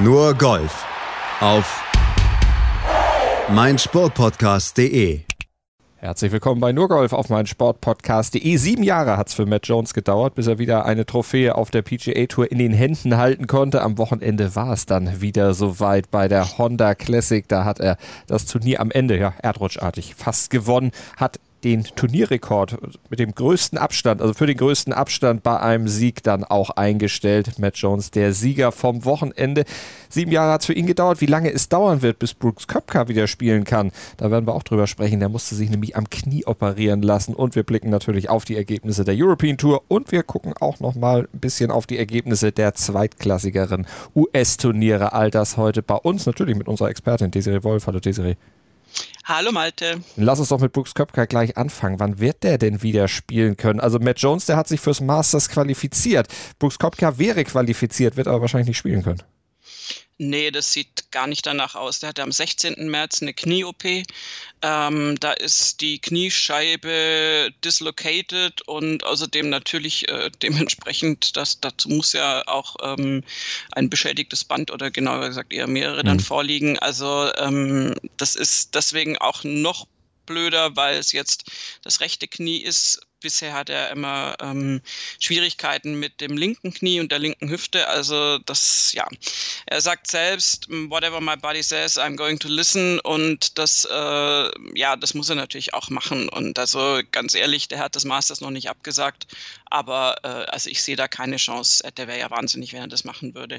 Nur Golf auf meinsportpodcast.de. Herzlich willkommen bei Nurgolf auf meinsportpodcast.de. Sieben Jahre hat es für Matt Jones gedauert, bis er wieder eine Trophäe auf der PGA Tour in den Händen halten konnte. Am Wochenende war es dann wieder soweit bei der Honda Classic. Da hat er das Turnier am Ende, ja, erdrutschartig fast gewonnen, hat den Turnierrekord mit dem größten Abstand, also für den größten Abstand bei einem Sieg dann auch eingestellt. Matt Jones, der Sieger vom Wochenende. Sieben Jahre hat es für ihn gedauert. Wie lange es dauern wird, bis Brooks Köpka wieder spielen kann, da werden wir auch drüber sprechen. Der musste sich nämlich am Knie operieren lassen. Und wir blicken natürlich auf die Ergebnisse der European Tour und wir gucken auch nochmal ein bisschen auf die Ergebnisse der zweitklassigeren US-Turniere. All das heute bei uns, natürlich mit unserer Expertin Desiree Wolf. Hallo Desiree. Hallo Malte. Lass uns doch mit Brooks Köpker gleich anfangen. Wann wird der denn wieder spielen können? Also Matt Jones, der hat sich fürs Masters qualifiziert. Brooks Köpker wäre qualifiziert, wird aber wahrscheinlich nicht spielen können. Nee, das sieht gar nicht danach aus. Der hatte am 16. März eine Knie-OP. Ähm, da ist die Kniescheibe dislocated und außerdem natürlich äh, dementsprechend, das, dazu muss ja auch ähm, ein beschädigtes Band oder genauer gesagt eher mehrere mhm. dann vorliegen. Also ähm, das ist deswegen auch noch blöder, weil es jetzt das rechte Knie ist, bisher hat er immer ähm, Schwierigkeiten mit dem linken Knie und der linken Hüfte. Also das, ja, er sagt selbst, whatever my body says, I'm going to listen. Und das, äh, ja, das muss er natürlich auch machen. Und also ganz ehrlich, der hat das Masters noch nicht abgesagt. Aber äh, also ich sehe da keine Chance. Der wäre ja wahnsinnig, wenn er das machen würde.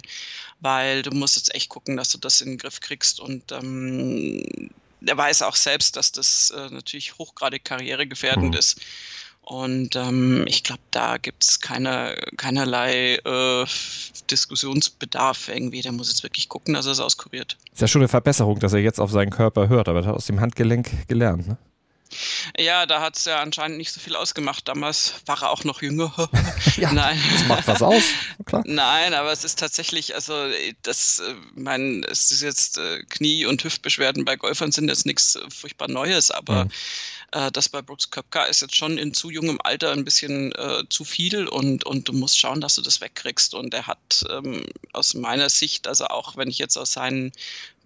Weil du musst jetzt echt gucken, dass du das in den Griff kriegst. Und ähm, er weiß auch selbst, dass das äh, natürlich hochgradig karrieregefährdend mhm. ist. Und ähm, ich glaube, da gibt es keine, keinerlei äh, Diskussionsbedarf irgendwie. Der muss jetzt wirklich gucken, dass er es auskuriert. Ist ja schon eine Verbesserung, dass er jetzt auf seinen Körper hört, aber er hat aus dem Handgelenk gelernt, ne? Ja, da hat es ja anscheinend nicht so viel ausgemacht. Damals war er auch noch jünger. ja, Nein. Das macht was aus, klar. Nein, aber es ist tatsächlich, also das, äh, mein, es ist jetzt äh, Knie- und Hüftbeschwerden bei Golfern sind jetzt nichts furchtbar Neues, aber mhm äh, das bei Brooks Köpka ist jetzt schon in zu jungem Alter ein bisschen äh, zu viel und, und du musst schauen, dass du das wegkriegst. Und er hat ähm, aus meiner Sicht, also auch wenn ich jetzt aus seinen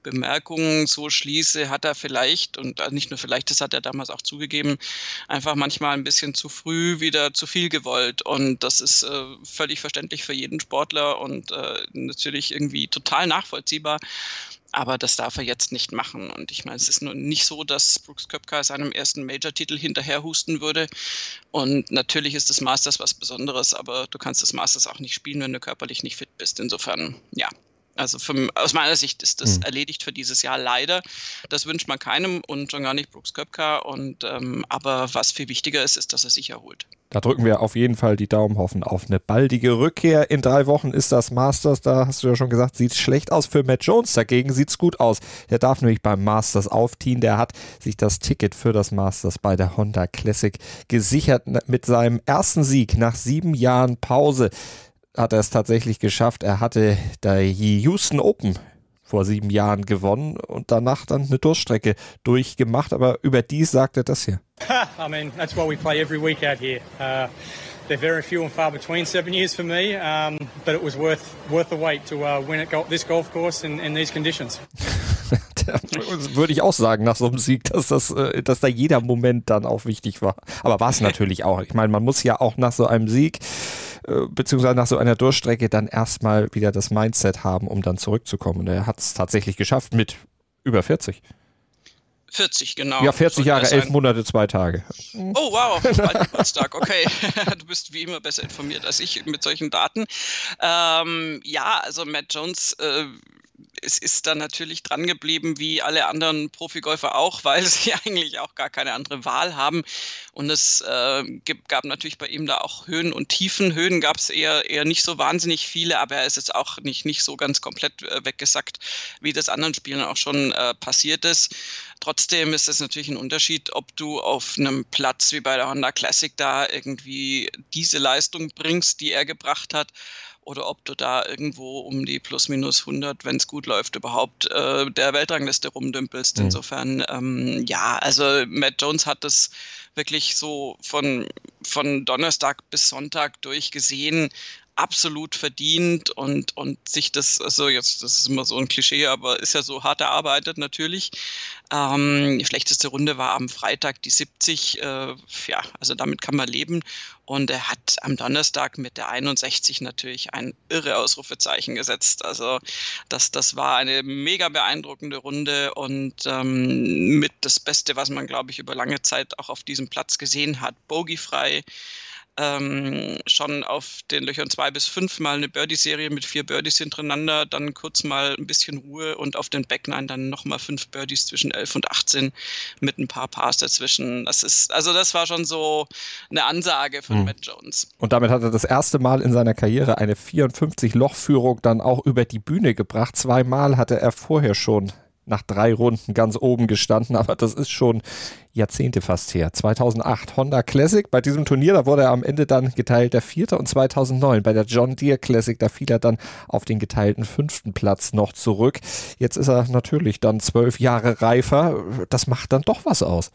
Bemerkungen so schließe, hat er vielleicht, und äh, nicht nur vielleicht, das hat er damals auch zugegeben, einfach manchmal ein bisschen zu früh wieder zu viel gewollt. Und das ist äh, völlig verständlich für jeden Sportler und äh, natürlich irgendwie total nachvollziehbar. Aber das darf er jetzt nicht machen. Und ich meine, es ist nur nicht so, dass Brooks Köpka seinem ersten Major-Titel hinterherhusten würde. Und natürlich ist das Masters was Besonderes, aber du kannst das Masters auch nicht spielen, wenn du körperlich nicht fit bist. Insofern, ja, also für, aus meiner Sicht ist das mhm. erledigt für dieses Jahr leider. Das wünscht man keinem und schon gar nicht Brooks Köpka. Und, ähm, aber was viel wichtiger ist, ist, dass er sich erholt. Da drücken wir auf jeden Fall die Daumen, hoffen auf eine baldige Rückkehr. In drei Wochen ist das Masters, da hast du ja schon gesagt, sieht schlecht aus für Matt Jones. Dagegen sieht es gut aus. Der darf nämlich beim Masters aufziehen. Der hat sich das Ticket für das Masters bei der Honda Classic gesichert mit seinem ersten Sieg nach sieben Jahren Pause hat er es tatsächlich geschafft. Er hatte die Houston Open vor sieben Jahren gewonnen und danach dann eine Durchstrecke durchgemacht. Aber über die sagt er das hier. I mean, that's why we play every week out here. Uh, they're very few and far between. Seven years for me, um, but it was worth worth the wait to uh, win at go this golf course in, in these conditions. Würde ich auch sagen, nach so einem Sieg, dass, das, äh, dass da jeder Moment dann auch wichtig war. Aber war es natürlich auch. Ich meine, man muss ja auch nach so einem Sieg beziehungsweise nach so einer Durchstrecke dann erstmal wieder das Mindset haben, um dann zurückzukommen. Und er hat es tatsächlich geschafft mit über 40. 40, genau. Ja, 40 Jahre, 11 Monate, zwei Tage. Oh, wow, Geburtstag, okay. du bist wie immer besser informiert als ich mit solchen Daten. Ähm, ja, also Matt Jones äh, es ist dann natürlich dran geblieben, wie alle anderen Profigolfer auch, weil sie eigentlich auch gar keine andere Wahl haben. Und es äh, gab natürlich bei ihm da auch Höhen und Tiefen. Höhen gab es eher, eher nicht so wahnsinnig viele, aber er ist jetzt auch nicht, nicht so ganz komplett äh, weggesackt, wie das anderen Spielen auch schon äh, passiert ist. Trotzdem ist es natürlich ein Unterschied, ob du auf einem Platz wie bei der Honda Classic da irgendwie diese Leistung bringst, die er gebracht hat oder ob du da irgendwo um die plus minus 100, wenn es gut läuft, überhaupt äh, der Weltrangliste rumdümpelst. Mhm. Insofern, ähm, ja, also Matt Jones hat das wirklich so von, von Donnerstag bis Sonntag durchgesehen absolut verdient und, und sich das, also jetzt, das ist immer so ein Klischee, aber ist ja so hart erarbeitet natürlich. Ähm, die schlechteste Runde war am Freitag die 70, äh, ja, also damit kann man leben. Und er hat am Donnerstag mit der 61 natürlich ein irre Ausrufezeichen gesetzt. Also das, das war eine mega beeindruckende Runde und ähm, mit das Beste, was man, glaube ich, über lange Zeit auch auf diesem Platz gesehen hat. Bogiefrei ähm, schon auf den Löchern zwei bis fünf mal eine Birdie-Serie mit vier Birdies hintereinander, dann kurz mal ein bisschen Ruhe und auf den Backline dann nochmal fünf Birdies zwischen 11 und 18 mit ein paar Pars dazwischen. Das ist, also das war schon so eine Ansage von hm. Matt Jones. Und damit hat er das erste Mal in seiner Karriere eine 54-Loch-Führung dann auch über die Bühne gebracht. Zweimal hatte er vorher schon nach drei Runden ganz oben gestanden, aber das ist schon Jahrzehnte fast her. 2008 Honda Classic. Bei diesem Turnier, da wurde er am Ende dann geteilter Vierter und 2009 bei der John Deere Classic, da fiel er dann auf den geteilten fünften Platz noch zurück. Jetzt ist er natürlich dann zwölf Jahre reifer. Das macht dann doch was aus.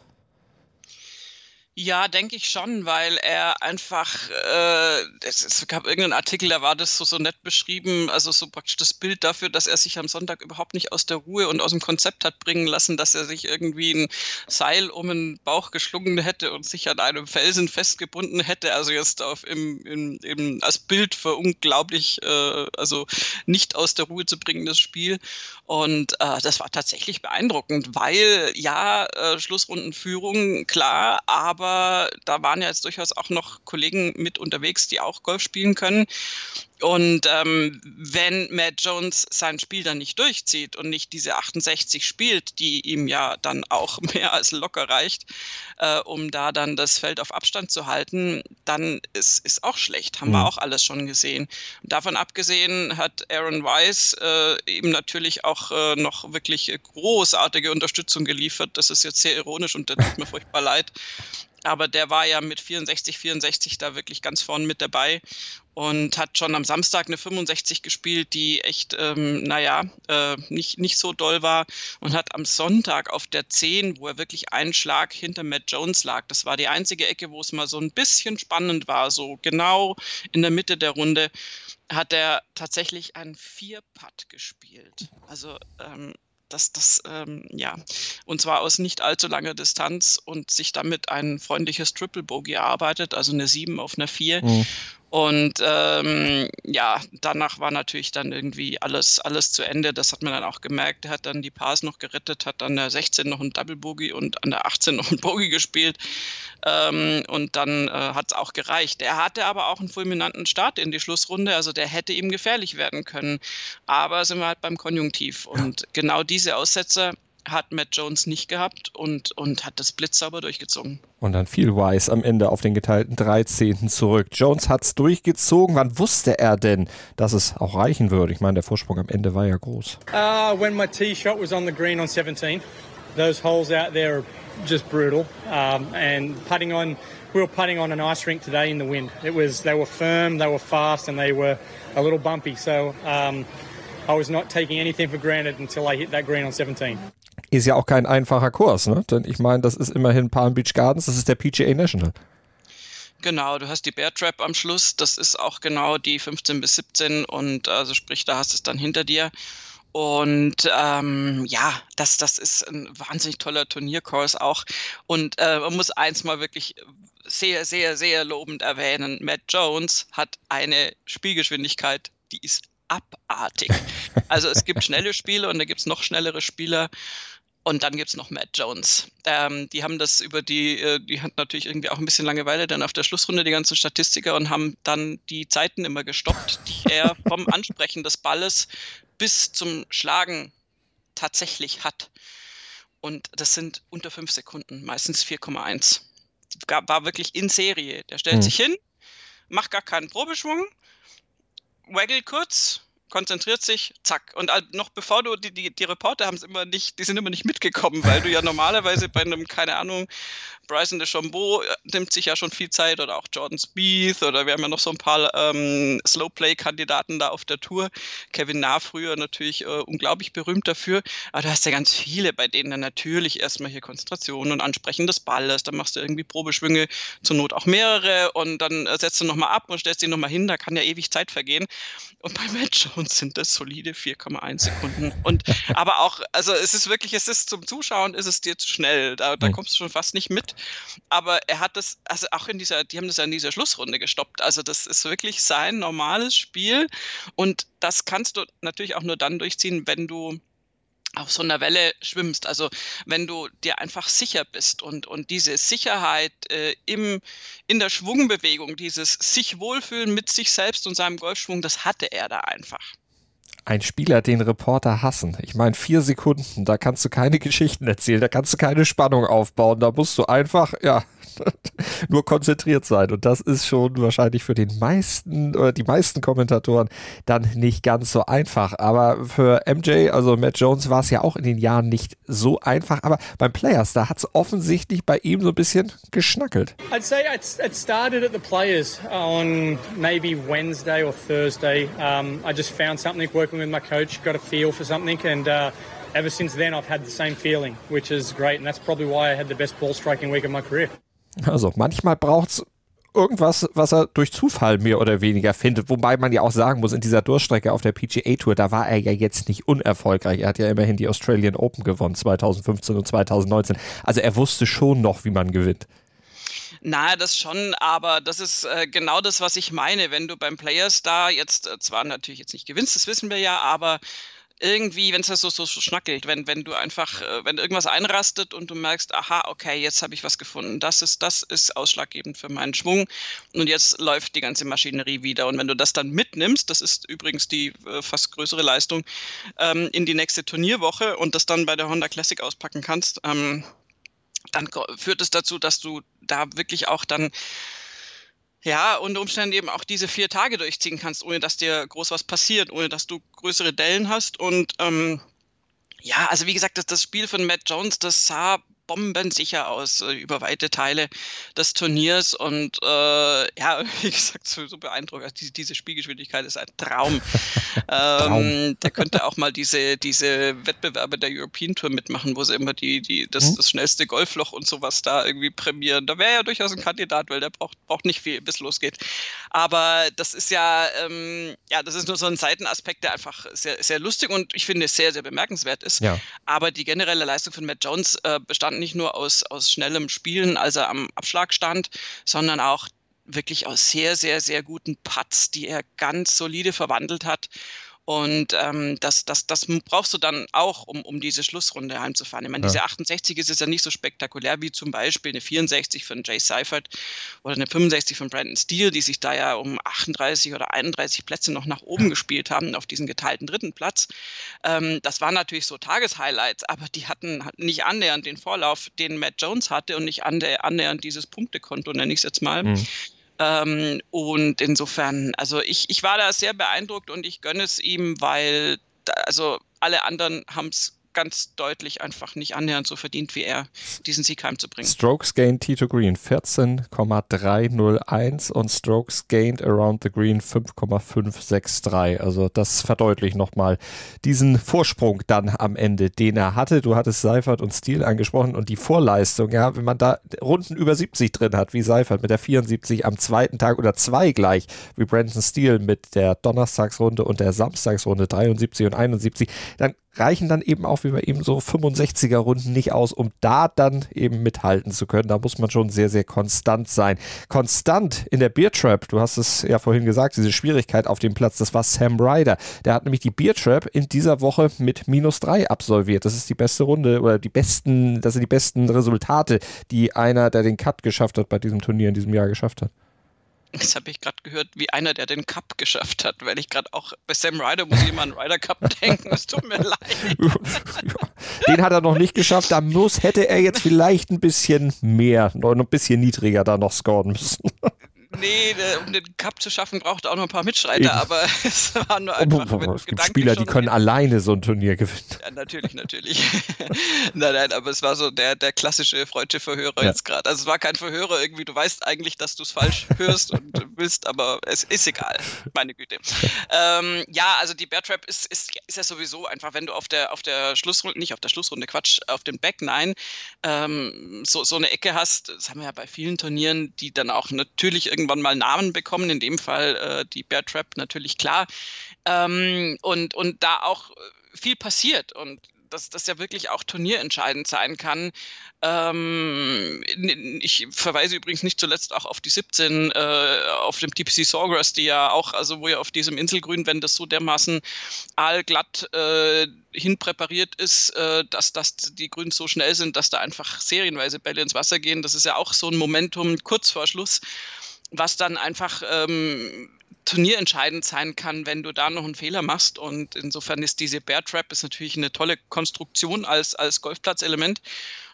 Ja, denke ich schon, weil er einfach, äh, es, gab irgendeinen Artikel, da war das so, so nett beschrieben, also so praktisch das Bild dafür, dass er sich am Sonntag überhaupt nicht aus der Ruhe und aus dem Konzept hat bringen lassen, dass er sich irgendwie ein Seil um den Bauch geschlungen hätte und sich an einem Felsen festgebunden hätte. Also jetzt auf im, im, im als Bild für unglaublich, äh, also nicht aus der Ruhe zu bringen, das Spiel. Und äh, das war tatsächlich beeindruckend, weil ja, äh, Schlussrundenführung, klar, aber aber da waren ja jetzt durchaus auch noch Kollegen mit unterwegs, die auch Golf spielen können. Und ähm, wenn Matt Jones sein Spiel dann nicht durchzieht und nicht diese 68 spielt, die ihm ja dann auch mehr als locker reicht, äh, um da dann das Feld auf Abstand zu halten, dann ist, ist auch schlecht. Haben mhm. wir auch alles schon gesehen. Davon abgesehen hat Aaron Weiss äh, eben natürlich auch äh, noch wirklich großartige Unterstützung geliefert. Das ist jetzt sehr ironisch und das tut mir furchtbar leid. Aber der war ja mit 64, 64 da wirklich ganz vorn mit dabei und hat schon am Samstag eine 65 gespielt, die echt, ähm, naja, äh, nicht, nicht so doll war und hat am Sonntag auf der 10, wo er wirklich einen Schlag hinter Matt Jones lag, das war die einzige Ecke, wo es mal so ein bisschen spannend war, so genau in der Mitte der Runde, hat er tatsächlich einen Vier-Putt gespielt. Also ähm, dass das, ähm, ja, und zwar aus nicht allzu langer Distanz und sich damit ein freundliches Triple Bogey erarbeitet, also eine 7 auf einer 4. Mhm. Und ähm, ja, danach war natürlich dann irgendwie alles, alles zu Ende. Das hat man dann auch gemerkt. Er hat dann die Pars noch gerettet, hat an der 16 noch ein Double Bogey und an der 18 noch ein Bogey gespielt. Ähm, und dann äh, hat es auch gereicht. Er hatte aber auch einen fulminanten Start in die Schlussrunde. Also der hätte ihm gefährlich werden können. Aber sind wir halt beim Konjunktiv. Und genau diese Aussetzer hat Matt Jones nicht gehabt und, und hat das blitzsauber durchgezogen. Und dann fiel Wise am Ende auf den geteilten 13. zurück. Jones hat es durchgezogen. Wann wusste er denn, dass es auch reichen würde? Ich meine, der Vorsprung am Ende war ja groß. Uh, when my tee shot was on the green on 17. Those holes out there are just brutal. Um, and putting on, we were putting on an ice rink today in the wind. It was, they were firm, they were fast, and they were a little bumpy. So um, I was not taking anything for granted until I hit that green on 17. Ist ja auch kein einfacher Kurs, ne? Denn ich meine, das ist immerhin Palm Beach Gardens, das ist der PGA National. Genau, du hast die Bear Trap am Schluss, das ist auch genau die 15 bis 17 und also sprich, da hast du es dann hinter dir. Und ähm, ja, das, das ist ein wahnsinnig toller Turnierkurs auch. Und äh, man muss eins mal wirklich sehr, sehr, sehr lobend erwähnen. Matt Jones hat eine Spielgeschwindigkeit, die ist abartig. Also es gibt schnelle Spiele und da gibt es noch schnellere Spieler. Und dann gibt es noch Matt Jones. Ähm, die haben das über die, äh, die hat natürlich irgendwie auch ein bisschen Langeweile dann auf der Schlussrunde, die ganzen Statistiker, und haben dann die Zeiten immer gestoppt, die er vom Ansprechen des Balles bis zum Schlagen tatsächlich hat. Und das sind unter fünf Sekunden, meistens 4,1. War wirklich in Serie. Der stellt mhm. sich hin, macht gar keinen Probeschwung, waggelt kurz, konzentriert sich, zack. Und noch bevor du, die, die, die Reporter haben es immer nicht, die sind immer nicht mitgekommen, weil du ja normalerweise bei einem, keine Ahnung, Bryson DeChambeau äh, nimmt sich ja schon viel Zeit oder auch Jordan Spieth oder wir haben ja noch so ein paar ähm, Slowplay-Kandidaten da auf der Tour. Kevin Nah früher natürlich äh, unglaublich berühmt dafür. Aber du hast ja ganz viele, bei denen dann natürlich erstmal hier Konzentration und Ansprechen des Balles, dann machst du irgendwie Probeschwünge, zur Not auch mehrere und dann äh, setzt du nochmal ab und stellst ihn nochmal hin, da kann ja ewig Zeit vergehen. Und bei Matt Jones sind das solide 4,1 Sekunden. Und aber auch, also es ist wirklich, es ist zum Zuschauen, ist es dir zu schnell. Da, da kommst du schon fast nicht mit aber er hat das, also auch in dieser, die haben das ja in dieser Schlussrunde gestoppt. Also das ist wirklich sein normales Spiel und das kannst du natürlich auch nur dann durchziehen, wenn du auf so einer Welle schwimmst. Also wenn du dir einfach sicher bist und, und diese Sicherheit äh, im, in der Schwungbewegung, dieses sich wohlfühlen mit sich selbst und seinem Golfschwung, das hatte er da einfach ein Spieler den Reporter hassen. Ich meine, vier Sekunden, da kannst du keine Geschichten erzählen, da kannst du keine Spannung aufbauen, da musst du einfach, ja, nur konzentriert sein. Und das ist schon wahrscheinlich für den meisten oder die meisten Kommentatoren dann nicht ganz so einfach. Aber für MJ, also Matt Jones, war es ja auch in den Jahren nicht so einfach. Aber beim Players, da hat es offensichtlich bei ihm so ein bisschen geschnackelt. I'd say it started at the Players on maybe Wednesday or Thursday. Um, I just found something working with my coach, got a feel for something and uh, ever since then I've had the same feeling, which is great. And that's probably why I had the best ball striking week of my career. Also manchmal braucht es irgendwas, was er durch Zufall mehr oder weniger findet. Wobei man ja auch sagen muss, in dieser Durchstrecke auf der PGA Tour, da war er ja jetzt nicht unerfolgreich. Er hat ja immerhin die Australian Open gewonnen, 2015 und 2019. Also er wusste schon noch, wie man gewinnt. Na, das schon, aber das ist äh, genau das, was ich meine. Wenn du beim Players da jetzt äh, zwar natürlich jetzt nicht gewinnst, das wissen wir ja, aber irgendwie, wenn es so, so, so schnackelt, wenn, wenn du einfach, äh, wenn irgendwas einrastet und du merkst, aha, okay, jetzt habe ich was gefunden. Das ist, das ist ausschlaggebend für meinen Schwung. Und jetzt läuft die ganze Maschinerie wieder. Und wenn du das dann mitnimmst, das ist übrigens die äh, fast größere Leistung, ähm, in die nächste Turnierwoche und das dann bei der Honda Classic auspacken kannst, ähm, dann führt es dazu, dass du da wirklich auch dann ja, unter Umständen eben auch diese vier Tage durchziehen kannst, ohne dass dir groß was passiert, ohne dass du größere Dellen hast. Und ähm, ja, also wie gesagt, das, das Spiel von Matt Jones, das sah bombensicher aus äh, über weite Teile des Turniers und äh, ja, wie gesagt, so, so beeindruckend. Also diese, diese, Spielgeschwindigkeit ist ein Traum. ähm, der könnte auch mal diese, diese Wettbewerbe der European Tour mitmachen, wo sie immer die, die, das, mhm. das schnellste Golfloch und sowas da irgendwie prämieren. Da wäre ja durchaus ein Kandidat, weil der braucht, braucht nicht viel, bis losgeht. Aber das ist ja, ähm, ja, das ist nur so ein Seitenaspekt, der einfach sehr, sehr lustig und ich finde sehr, sehr bemerkenswert ist. Ja. Aber die generelle Leistung von Matt Jones äh, bestand nicht nur aus, aus schnellem Spielen, als er am Abschlag stand, sondern auch wirklich aus sehr, sehr, sehr guten Putts, die er ganz solide verwandelt hat. Und ähm, das, das, das brauchst du dann auch, um, um diese Schlussrunde heimzufahren. Ich meine, ja. diese 68 ist es ja nicht so spektakulär wie zum Beispiel eine 64 von Jay Seifert oder eine 65 von Brandon Steele, die sich da ja um 38 oder 31 Plätze noch nach oben gespielt haben auf diesen geteilten dritten Platz. Ähm, das waren natürlich so Tageshighlights, aber die hatten nicht annähernd den Vorlauf, den Matt Jones hatte und nicht annähernd dieses Punktekonto, nenne ich es jetzt mal. Mhm. Ähm, und insofern, also ich, ich war da sehr beeindruckt und ich gönne es ihm, weil also alle anderen haben es ganz deutlich einfach nicht annähernd so verdient wie er, diesen Sieg heimzubringen. Strokes gained Tito Green 14,301 und Strokes gained around the green 5,563. Also das verdeutlicht nochmal diesen Vorsprung dann am Ende, den er hatte. Du hattest Seifert und Stil angesprochen und die Vorleistung, ja, wenn man da Runden über 70 drin hat, wie Seifert mit der 74 am zweiten Tag oder zwei gleich, wie Brandon Steele mit der Donnerstagsrunde und der Samstagsrunde 73 und 71, dann reichen dann eben auch wie bei ihm so 65er Runden nicht aus, um da dann eben mithalten zu können. Da muss man schon sehr, sehr konstant sein. Konstant in der Beer Trap, du hast es ja vorhin gesagt, diese Schwierigkeit auf dem Platz, das war Sam Ryder. Der hat nämlich die Beer Trap in dieser Woche mit minus drei absolviert. Das ist die beste Runde oder die besten, das sind die besten Resultate, die einer, der den Cut geschafft hat, bei diesem Turnier in diesem Jahr geschafft hat. Das habe ich gerade gehört, wie einer, der den Cup geschafft hat, weil ich gerade auch bei Sam Ryder muss ich immer an Ryder Cup denken. Es tut mir leid. Den hat er noch nicht geschafft. Da muss, hätte er jetzt vielleicht ein bisschen mehr, noch ein bisschen niedriger da noch scoren müssen. Nee, um den Cup zu schaffen, braucht er auch noch ein paar Mitstreiter, Eben. aber es war nur einfach. Oh, oh, es gibt Spieler, die können alleine so ein Turnier gewinnen. Ja, natürlich, natürlich. nein, nein, aber es war so der, der klassische freudsche Verhörer ja. jetzt gerade. Also es war kein Verhörer irgendwie, du weißt eigentlich, dass du es falsch hörst und willst, aber es ist egal. Meine Güte. ähm, ja, also die Bear Trap ist, ist, ist ja sowieso einfach, wenn du auf der, auf der Schlussrunde, nicht auf der Schlussrunde, Quatsch, auf dem Back Nine ähm, so, so eine Ecke hast, das haben wir ja bei vielen Turnieren, die dann auch natürlich irgendwann mal Namen bekommen, in dem Fall äh, die Bear Trap natürlich klar. Ähm, und, und da auch viel passiert und dass das ja wirklich auch turnierentscheidend sein kann. Ähm, ich verweise übrigens nicht zuletzt auch auf die 17 äh, auf dem TPC Sawgrass, die ja auch, also wo ja auf diesem Inselgrün, wenn das so dermaßen aalglatt äh, hinpräpariert ist, äh, dass, dass die Grüns so schnell sind, dass da einfach serienweise Bälle ins Wasser gehen. Das ist ja auch so ein Momentum kurz vor Schluss, was dann einfach ähm, turnierentscheidend sein kann, wenn du da noch einen Fehler machst. Und insofern ist diese Bear Trap ist natürlich eine tolle Konstruktion als, als Golfplatzelement.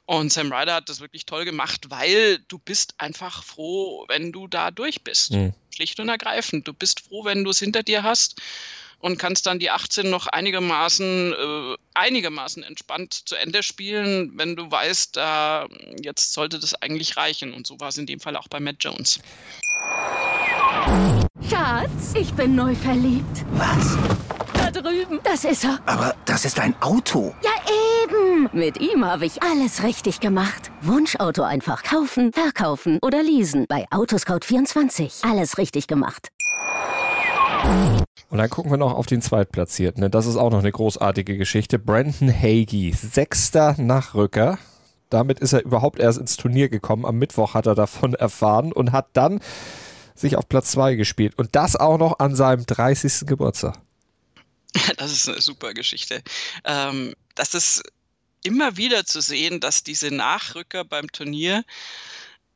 Und Sam Ryder hat das wirklich toll gemacht, weil du bist einfach froh, wenn du da durch bist. Mhm. Schlicht und ergreifend. Du bist froh, wenn du es hinter dir hast und kannst dann die 18 noch einigermaßen, äh, einigermaßen entspannt zu Ende spielen, wenn du weißt, da jetzt sollte das eigentlich reichen. Und so war es in dem Fall auch bei Matt Jones. Schatz, ich bin neu verliebt. Was? Da drüben. Das ist er. Aber das ist ein Auto. Ja, eben. Mit ihm habe ich alles richtig gemacht. Wunschauto einfach kaufen, verkaufen oder leasen. Bei Autoscout24. Alles richtig gemacht. Und dann gucken wir noch auf den Zweitplatzierten. Ne? Das ist auch noch eine großartige Geschichte. Brandon Hagee, sechster Nachrücker. Damit ist er überhaupt erst ins Turnier gekommen. Am Mittwoch hat er davon erfahren und hat dann sich auf Platz 2 gespielt. Und das auch noch an seinem 30. Geburtstag. Das ist eine super Geschichte. Ähm, das ist immer wieder zu sehen, dass diese Nachrücker beim Turnier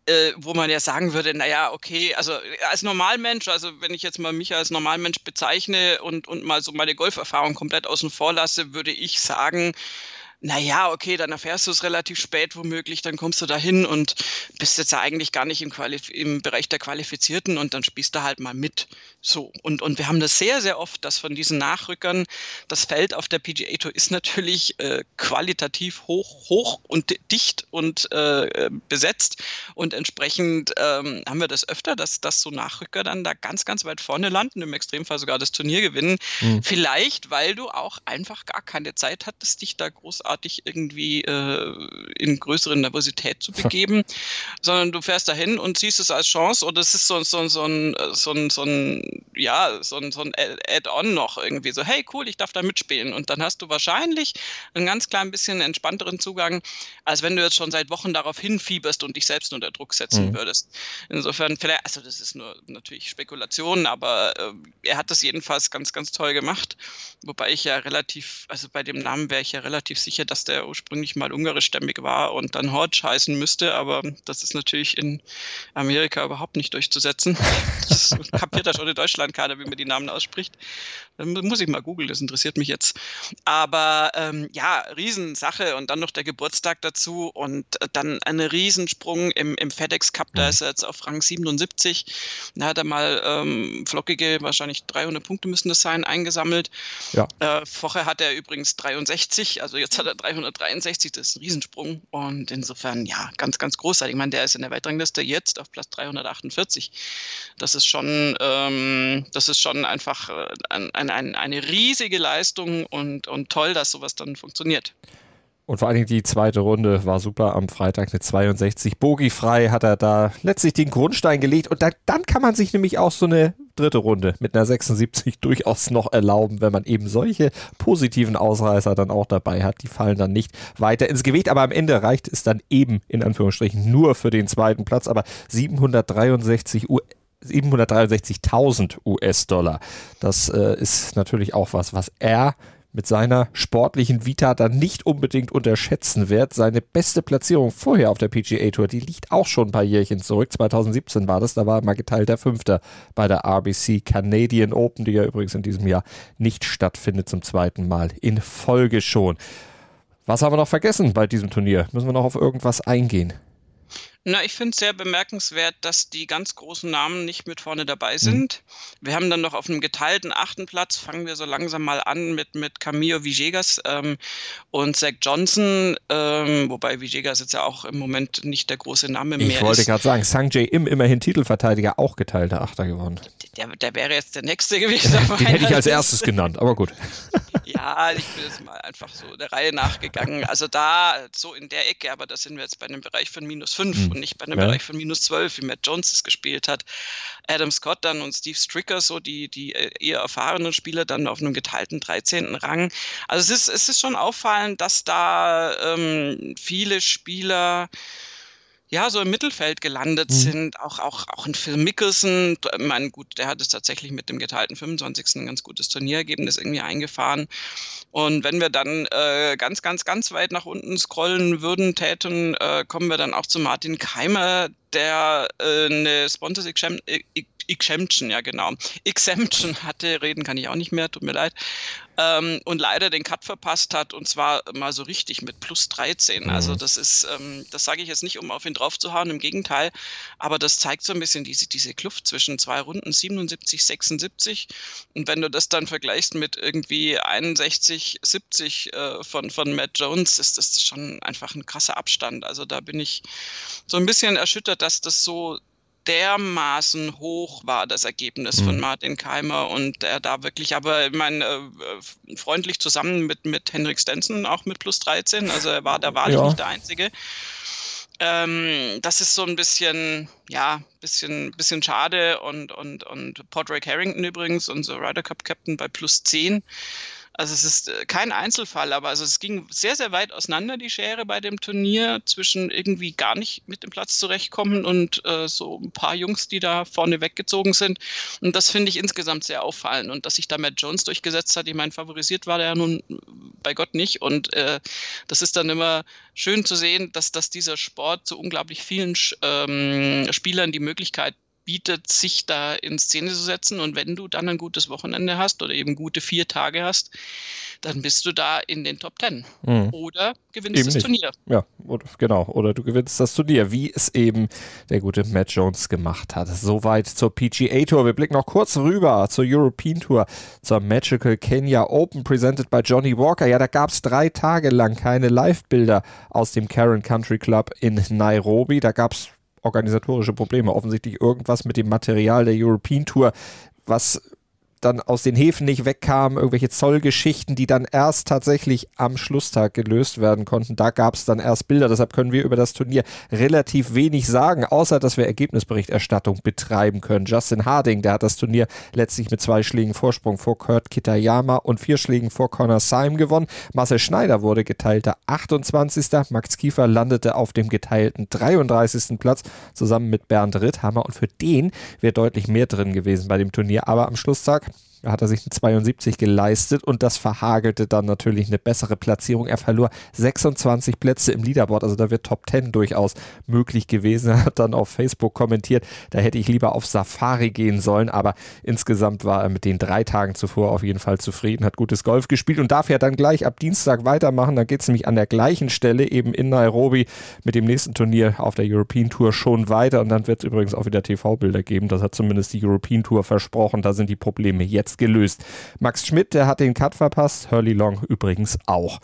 äh, wo man ja sagen würde, naja, okay, also als Normalmensch, also wenn ich jetzt mal mich als Normalmensch bezeichne und, und mal so meine Golferfahrung komplett außen vor lasse, würde ich sagen, naja, okay, dann erfährst du es relativ spät womöglich, dann kommst du da hin und bist jetzt ja eigentlich gar nicht im, Qualif im Bereich der Qualifizierten und dann spielst du halt mal mit. So. Und, und wir haben das sehr, sehr oft, dass von diesen Nachrückern das Feld auf der PGA Tour ist natürlich äh, qualitativ hoch, hoch und dicht und äh, besetzt. Und entsprechend ähm, haben wir das öfter, dass, dass so Nachrücker dann da ganz, ganz weit vorne landen, im Extremfall sogar das Turnier gewinnen. Mhm. Vielleicht, weil du auch einfach gar keine Zeit hattest, dich da großartig großartig irgendwie äh, in größere Nervosität zu begeben, sondern du fährst dahin und siehst es als Chance und es ist so, so, so, ein, so, ein, so ein, ja, so ein, so ein Add-on noch irgendwie so, hey cool, ich darf da mitspielen und dann hast du wahrscheinlich einen ganz klein bisschen entspannteren Zugang, als wenn du jetzt schon seit Wochen darauf hinfieberst und dich selbst unter Druck setzen mhm. würdest. Insofern, vielleicht, also das ist nur natürlich Spekulation, aber äh, er hat das jedenfalls ganz, ganz toll gemacht, wobei ich ja relativ, also bei dem Namen wäre ich ja relativ sicher, sicher, dass der ursprünglich mal ungarischstämmig war und dann Hodge heißen müsste, aber das ist natürlich in Amerika überhaupt nicht durchzusetzen. Das kapiert ja schon in Deutschland keiner, wie man die Namen ausspricht. Dann muss ich mal googeln, das interessiert mich jetzt. Aber ähm, ja, Riesensache und dann noch der Geburtstag dazu und dann ein Riesensprung im, im FedEx Cup, da ist er jetzt auf Rang 77. Da hat er mal ähm, flockige, wahrscheinlich 300 Punkte müssen das sein, eingesammelt. Ja. Äh, vorher hat er übrigens 63, also jetzt hat er 363, das ist ein Riesensprung. Und insofern, ja, ganz, ganz großartig. Ich meine, der ist in der Weltrangliste jetzt auf Platz 348. Das ist schon, ähm, das ist schon einfach äh, ein, ein, ein, eine riesige Leistung und, und toll, dass sowas dann funktioniert. Und vor allen Dingen die zweite Runde war super am Freitag eine 62. Bogiefrei hat er da letztlich den Grundstein gelegt. Und da, dann kann man sich nämlich auch so eine dritte Runde mit einer 76 durchaus noch erlauben, wenn man eben solche positiven Ausreißer dann auch dabei hat. Die fallen dann nicht weiter ins Gewicht. Aber am Ende reicht es dann eben in Anführungsstrichen nur für den zweiten Platz. Aber 763 Uhr 763.000 US-Dollar. Das äh, ist natürlich auch was, was er mit seiner sportlichen Vita dann nicht unbedingt unterschätzen wird. Seine beste Platzierung vorher auf der PGA Tour, die liegt auch schon ein paar Jährchen zurück. 2017 war das, da war er mal geteilter Fünfter bei der RBC Canadian Open, die ja übrigens in diesem Jahr nicht stattfindet, zum zweiten Mal in Folge schon. Was haben wir noch vergessen bei diesem Turnier? Müssen wir noch auf irgendwas eingehen? Na, ich finde es sehr bemerkenswert, dass die ganz großen Namen nicht mit vorne dabei mhm. sind. Mhm. Wir haben dann noch auf einem geteilten achten Platz, fangen wir so langsam mal an mit, mit Camillo Villegas ähm, und Zach Johnson, ähm, wobei Villegas jetzt ja auch im Moment nicht der große Name mehr ist. Ich wollte gerade sagen, Sanjay Im, immerhin Titelverteidiger, auch geteilter Achter geworden. Der, der wäre jetzt der Nächste gewesen. Den hätte ich als erstes genannt, aber gut. Ja, ich bin jetzt mal einfach so der Reihe nachgegangen. Also da, so in der Ecke, aber da sind wir jetzt bei einem Bereich von minus 5 mhm. Und nicht bei einem ja. Bereich von minus 12, wie Matt Jones es gespielt hat. Adam Scott dann und Steve Stricker, so die, die äh, eher erfahrenen Spieler, dann auf einem geteilten 13. Rang. Also es ist, es ist schon auffallend, dass da ähm, viele Spieler ja, so im Mittelfeld gelandet mhm. sind. Auch, auch, auch ein Phil Mickelson, ich meine, gut, der hat es tatsächlich mit dem geteilten 25. ein ganz gutes Turnierergebnis irgendwie eingefahren. Und wenn wir dann äh, ganz, ganz, ganz weit nach unten scrollen würden, täten, äh, kommen wir dann auch zu Martin Keimer, der äh, eine Sponsors Exemption, ja genau. Exemption hatte, reden kann ich auch nicht mehr, tut mir leid. Ähm, und leider den Cut verpasst hat und zwar mal so richtig mit plus 13. Mhm. Also das ist, ähm, das sage ich jetzt nicht, um auf ihn draufzuhauen, im Gegenteil, aber das zeigt so ein bisschen diese, diese Kluft zwischen zwei Runden 77, 76 und wenn du das dann vergleichst mit irgendwie 61, 70 äh, von, von Matt Jones, ist das schon einfach ein krasser Abstand. Also da bin ich so ein bisschen erschüttert, dass das so dermaßen hoch war, das Ergebnis mhm. von Martin Keimer und er da wirklich, aber ich meine, äh, freundlich zusammen mit, mit Henrik Stenson, auch mit plus 13, also er war da war ja. nicht der Einzige. Ähm, das ist so ein bisschen, ja, bisschen, bisschen schade und, und, und Padraig Harrington übrigens, unser Ryder Cup Captain bei plus 10. Also es ist äh, kein Einzelfall, aber also es ging sehr, sehr weit auseinander, die Schere bei dem Turnier, zwischen irgendwie gar nicht mit dem Platz zurechtkommen und äh, so ein paar Jungs, die da vorne weggezogen sind. Und das finde ich insgesamt sehr auffallend. Und dass sich da Matt Jones durchgesetzt hat, ich meine, favorisiert war der ja nun bei Gott nicht. Und äh, das ist dann immer schön zu sehen, dass, dass dieser Sport zu unglaublich vielen ähm, Spielern die Möglichkeit bietet, sich da in Szene zu setzen. Und wenn du dann ein gutes Wochenende hast oder eben gute vier Tage hast, dann bist du da in den Top Ten. Mhm. Oder gewinnst eben das nicht. Turnier. Ja, oder, genau. Oder du gewinnst das Turnier, wie es eben der gute Matt Jones gemacht hat. Soweit zur PGA Tour. Wir blicken noch kurz rüber zur European Tour, zur Magical Kenya Open, presented by Johnny Walker. Ja, da gab es drei Tage lang keine Live-Bilder aus dem Karen Country Club in Nairobi. Da gab es organisatorische Probleme. Offensichtlich irgendwas mit dem Material der European Tour, was dann aus den Häfen nicht wegkamen, irgendwelche Zollgeschichten, die dann erst tatsächlich am Schlusstag gelöst werden konnten. Da gab es dann erst Bilder. Deshalb können wir über das Turnier relativ wenig sagen, außer dass wir Ergebnisberichterstattung betreiben können. Justin Harding, der hat das Turnier letztlich mit zwei Schlägen Vorsprung vor Kurt Kitayama und vier Schlägen vor Connor Syme gewonnen. Marcel Schneider wurde geteilter 28. Max Kiefer landete auf dem geteilten 33. Platz zusammen mit Bernd Ritthammer und für den wäre deutlich mehr drin gewesen bei dem Turnier. Aber am Schlusstag hat er sich eine 72 geleistet und das verhagelte dann natürlich eine bessere Platzierung. Er verlor 26 Plätze im Leaderboard, also da wird Top 10 durchaus möglich gewesen. Er hat dann auf Facebook kommentiert, da hätte ich lieber auf Safari gehen sollen, aber insgesamt war er mit den drei Tagen zuvor auf jeden Fall zufrieden, hat gutes Golf gespielt und darf ja dann gleich ab Dienstag weitermachen. Da geht es nämlich an der gleichen Stelle eben in Nairobi mit dem nächsten Turnier auf der European Tour schon weiter und dann wird es übrigens auch wieder TV-Bilder geben. Das hat zumindest die European Tour versprochen. Da sind die Probleme jetzt jetzt gelöst. Max Schmidt, der hat den Cut verpasst, Hurley Long übrigens auch.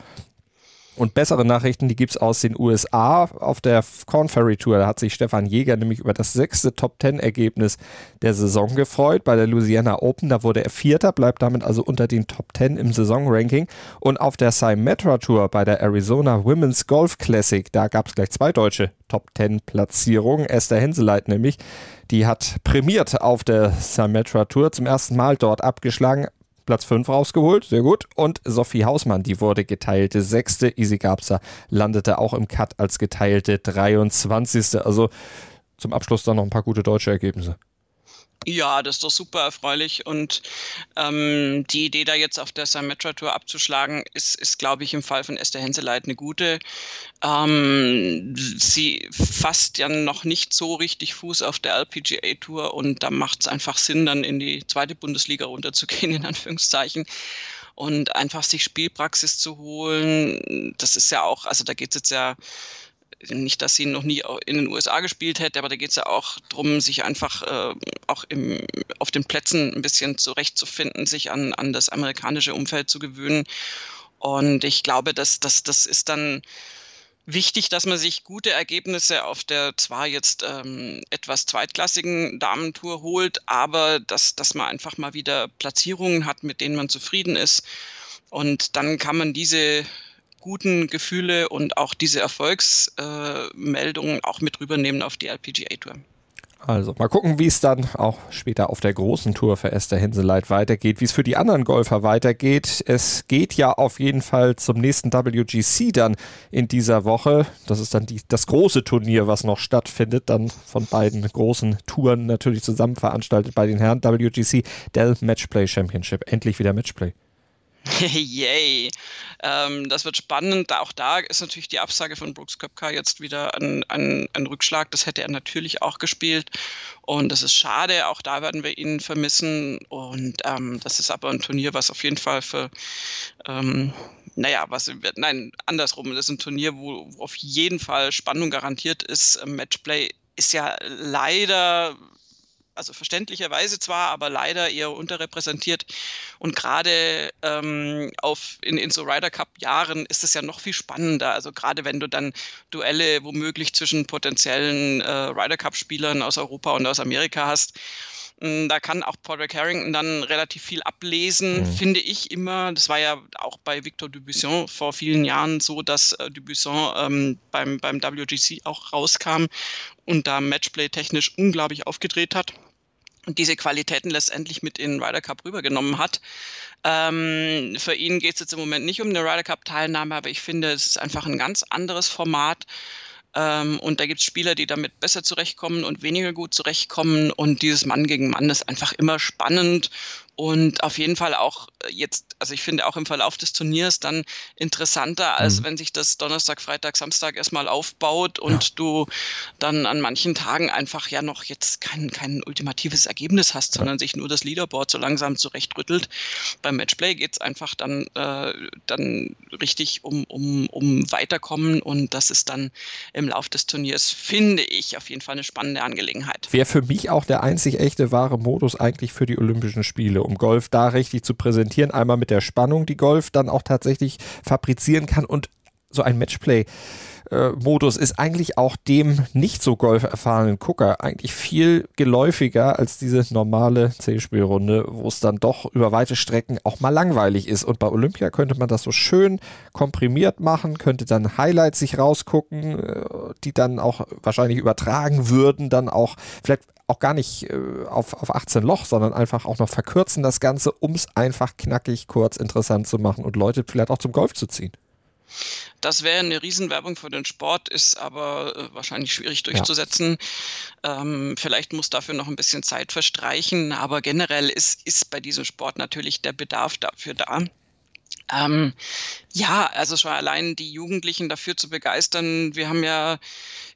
Und bessere Nachrichten, die gibt es aus den USA auf der Corn Ferry Tour. Da hat sich Stefan Jäger nämlich über das sechste Top-10-Ergebnis der Saison gefreut. Bei der Louisiana Open, da wurde er Vierter, bleibt damit also unter den Top 10 im Saisonranking. Und auf der Symetra Tour bei der Arizona Women's Golf Classic, da gab es gleich zwei deutsche Top 10-Platzierungen. Esther Henseleit nämlich, die hat prämiert auf der Symetra Tour zum ersten Mal dort abgeschlagen. Platz 5 rausgeholt, sehr gut. Und Sophie Hausmann, die wurde geteilte Sechste. Easy Gabser landete auch im Cut als geteilte 23. Also zum Abschluss dann noch ein paar gute deutsche Ergebnisse. Ja, das ist doch super erfreulich. Und ähm, die Idee, da jetzt auf der Symetra Tour abzuschlagen, ist, ist glaube ich, im Fall von Esther Henseleit eine gute. Ähm, sie fasst ja noch nicht so richtig Fuß auf der LPGA Tour und da macht es einfach Sinn, dann in die zweite Bundesliga runterzugehen, in Anführungszeichen und einfach sich Spielpraxis zu holen. Das ist ja auch, also da geht es jetzt ja nicht, dass sie noch nie in den USA gespielt hätte, aber da geht es ja auch darum, sich einfach äh, auch im, auf den Plätzen ein bisschen zurechtzufinden, sich an, an das amerikanische Umfeld zu gewöhnen. Und ich glaube, dass, dass das ist dann wichtig, dass man sich gute Ergebnisse auf der zwar jetzt ähm, etwas zweitklassigen Damentour holt, aber dass, dass man einfach mal wieder Platzierungen hat, mit denen man zufrieden ist. Und dann kann man diese guten Gefühle und auch diese Erfolgsmeldungen auch mit rübernehmen auf die LPGA Tour. Also mal gucken, wie es dann auch später auf der großen Tour für Esther Henseleit weitergeht, wie es für die anderen Golfer weitergeht. Es geht ja auf jeden Fall zum nächsten WGC dann in dieser Woche. Das ist dann die, das große Turnier, was noch stattfindet, dann von beiden großen Touren natürlich zusammen veranstaltet bei den Herren. WGC Dell Matchplay Championship. Endlich wieder Matchplay. Yay. Ähm, das wird spannend. Auch da ist natürlich die Absage von Brooks Köpka jetzt wieder ein, ein, ein, Rückschlag. Das hätte er natürlich auch gespielt. Und das ist schade. Auch da werden wir ihn vermissen. Und ähm, das ist aber ein Turnier, was auf jeden Fall für, ähm, naja, was, nein, andersrum. Das ist ein Turnier, wo, wo auf jeden Fall Spannung garantiert ist. Matchplay ist ja leider also verständlicherweise zwar, aber leider eher unterrepräsentiert. Und gerade ähm, auf in, in so Ryder Cup Jahren ist es ja noch viel spannender. Also gerade wenn du dann Duelle womöglich zwischen potenziellen äh, Ryder Cup Spielern aus Europa und aus Amerika hast. Hm, da kann auch Patrick Harrington dann relativ viel ablesen, mhm. finde ich immer. Das war ja auch bei Victor Dubuisson vor vielen Jahren so, dass äh, Dubuisson ähm, beim, beim WGC auch rauskam und da Matchplay technisch unglaublich aufgedreht hat und diese Qualitäten letztendlich mit in den Ryder Cup rübergenommen hat. Ähm, für ihn geht es jetzt im Moment nicht um eine Ryder Cup Teilnahme, aber ich finde, es ist einfach ein ganz anderes Format. Ähm, und da gibt es Spieler, die damit besser zurechtkommen und weniger gut zurechtkommen. Und dieses Mann gegen Mann ist einfach immer spannend und auf jeden Fall auch äh, jetzt, also ich finde auch im Verlauf des Turniers dann interessanter, als mhm. wenn sich das Donnerstag, Freitag, Samstag erstmal aufbaut und ja. du dann an manchen Tagen einfach ja noch jetzt kein, kein ultimatives Ergebnis hast, sondern sich nur das Leaderboard so langsam zurechtrüttelt. Beim Matchplay geht es einfach dann, äh, dann richtig um, um, um Weiterkommen und das ist dann im Lauf des Turniers, finde ich, auf jeden Fall eine spannende Angelegenheit. Wäre für mich auch der einzig echte wahre Modus eigentlich für die Olympischen Spiele um Golf da richtig zu präsentieren. Einmal mit der Spannung, die Golf dann auch tatsächlich fabrizieren kann und so ein Matchplay. Modus ist eigentlich auch dem nicht so golferfahrenen Gucker eigentlich viel geläufiger als diese normale C-Spielrunde, wo es dann doch über weite Strecken auch mal langweilig ist. Und bei Olympia könnte man das so schön komprimiert machen, könnte dann Highlights sich rausgucken, äh, die dann auch wahrscheinlich übertragen würden, dann auch vielleicht auch gar nicht äh, auf, auf 18 Loch, sondern einfach auch noch verkürzen das Ganze, um es einfach knackig, kurz, interessant zu machen und Leute vielleicht auch zum Golf zu ziehen. Das wäre eine Riesenwerbung für den Sport, ist aber äh, wahrscheinlich schwierig durchzusetzen. Ja. Ähm, vielleicht muss dafür noch ein bisschen Zeit verstreichen, aber generell ist, ist bei diesem Sport natürlich der Bedarf dafür da. Ähm, ja, also schon allein die Jugendlichen dafür zu begeistern. Wir haben ja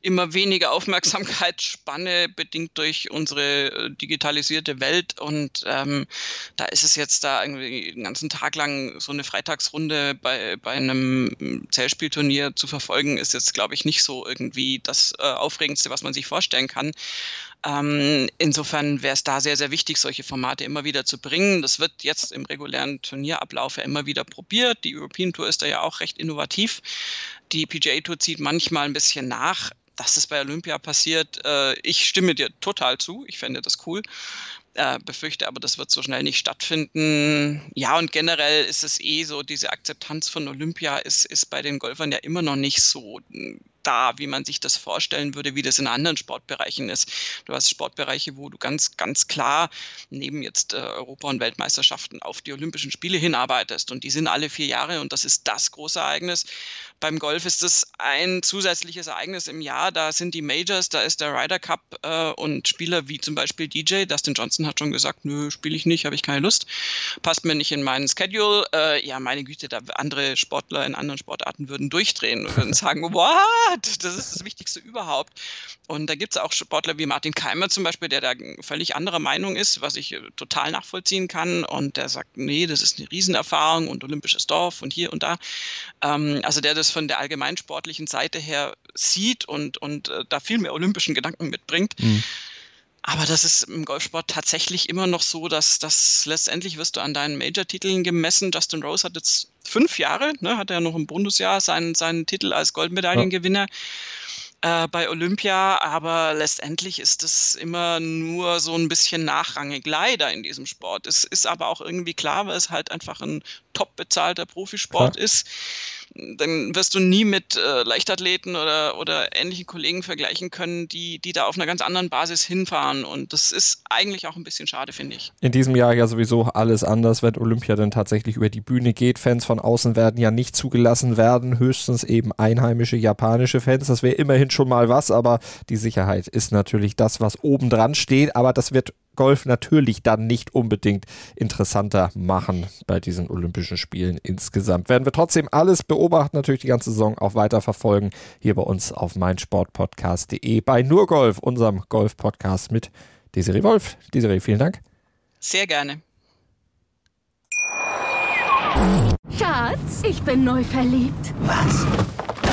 immer weniger Aufmerksamkeitsspanne bedingt durch unsere äh, digitalisierte Welt und ähm, da ist es jetzt da irgendwie den ganzen Tag lang so eine Freitagsrunde bei, bei einem Zellspielturnier zu verfolgen, ist jetzt, glaube ich, nicht so irgendwie das äh, Aufregendste, was man sich vorstellen kann. Ähm, insofern wäre es da sehr, sehr wichtig, solche Formate immer wieder zu bringen. Das wird jetzt im regulären Turnierablauf ja immer wieder probiert. Die European Tour ist da ja auch recht innovativ. Die PGA Tour zieht manchmal ein bisschen nach. Dass es bei Olympia passiert, äh, ich stimme dir total zu. Ich fände das cool. Äh, befürchte aber, das wird so schnell nicht stattfinden. Ja, und generell ist es eh so, diese Akzeptanz von Olympia ist, ist bei den Golfern ja immer noch nicht so da, wie man sich das vorstellen würde, wie das in anderen Sportbereichen ist. Du hast Sportbereiche, wo du ganz, ganz klar neben jetzt äh, Europa- und Weltmeisterschaften auf die Olympischen Spiele hinarbeitest. Und die sind alle vier Jahre und das ist das große Ereignis. Beim Golf ist es ein zusätzliches Ereignis im Jahr. Da sind die Majors, da ist der Ryder Cup äh, und Spieler wie zum Beispiel DJ. Dustin Johnson hat schon gesagt, nö, spiele ich nicht, habe ich keine Lust. Passt mir nicht in meinen Schedule. Äh, ja, meine Güte, da andere Sportler in anderen Sportarten würden durchdrehen und würden sagen, what? hat. Das ist das Wichtigste überhaupt. Und da gibt es auch Sportler wie Martin Keimer zum Beispiel, der da völlig anderer Meinung ist, was ich äh, total nachvollziehen kann. Und der sagt, nee, das ist eine Riesenerfahrung und olympisches Dorf und hier und da. Ähm, also der das von der allgemeinsportlichen Seite her sieht und, und äh, da viel mehr olympischen Gedanken mitbringt. Mhm. Aber das ist im Golfsport tatsächlich immer noch so, dass das letztendlich wirst du an deinen Major-Titeln gemessen. Justin Rose hat jetzt fünf Jahre, ne, hat er noch im Bundesjahr seinen, seinen Titel als Goldmedaillengewinner. Ja äh, bei Olympia, aber letztendlich ist es immer nur so ein bisschen nachrangig, leider in diesem Sport. Es ist aber auch irgendwie klar, weil es halt einfach ein top bezahlter Profisport Klar. ist dann wirst du nie mit äh, Leichtathleten oder, oder ähnlichen Kollegen vergleichen können, die, die da auf einer ganz anderen Basis hinfahren. Und das ist eigentlich auch ein bisschen schade, finde ich. In diesem Jahr ja sowieso alles anders, wenn Olympia dann tatsächlich über die Bühne geht. Fans von außen werden ja nicht zugelassen werden, höchstens eben einheimische japanische Fans. Das wäre immerhin schon mal was, aber die Sicherheit ist natürlich das, was oben dran steht. Aber das wird Golf natürlich dann nicht unbedingt interessanter machen bei diesen Olympischen Spielen insgesamt. Werden wir trotzdem alles beobachten, natürlich die ganze Saison auch weiter verfolgen, hier bei uns auf meinsportpodcast.de bei Nur Golf, unserem Golf-Podcast mit Desiree Wolf. Desiree, vielen Dank. Sehr gerne. Schatz, ich bin neu verliebt. Was?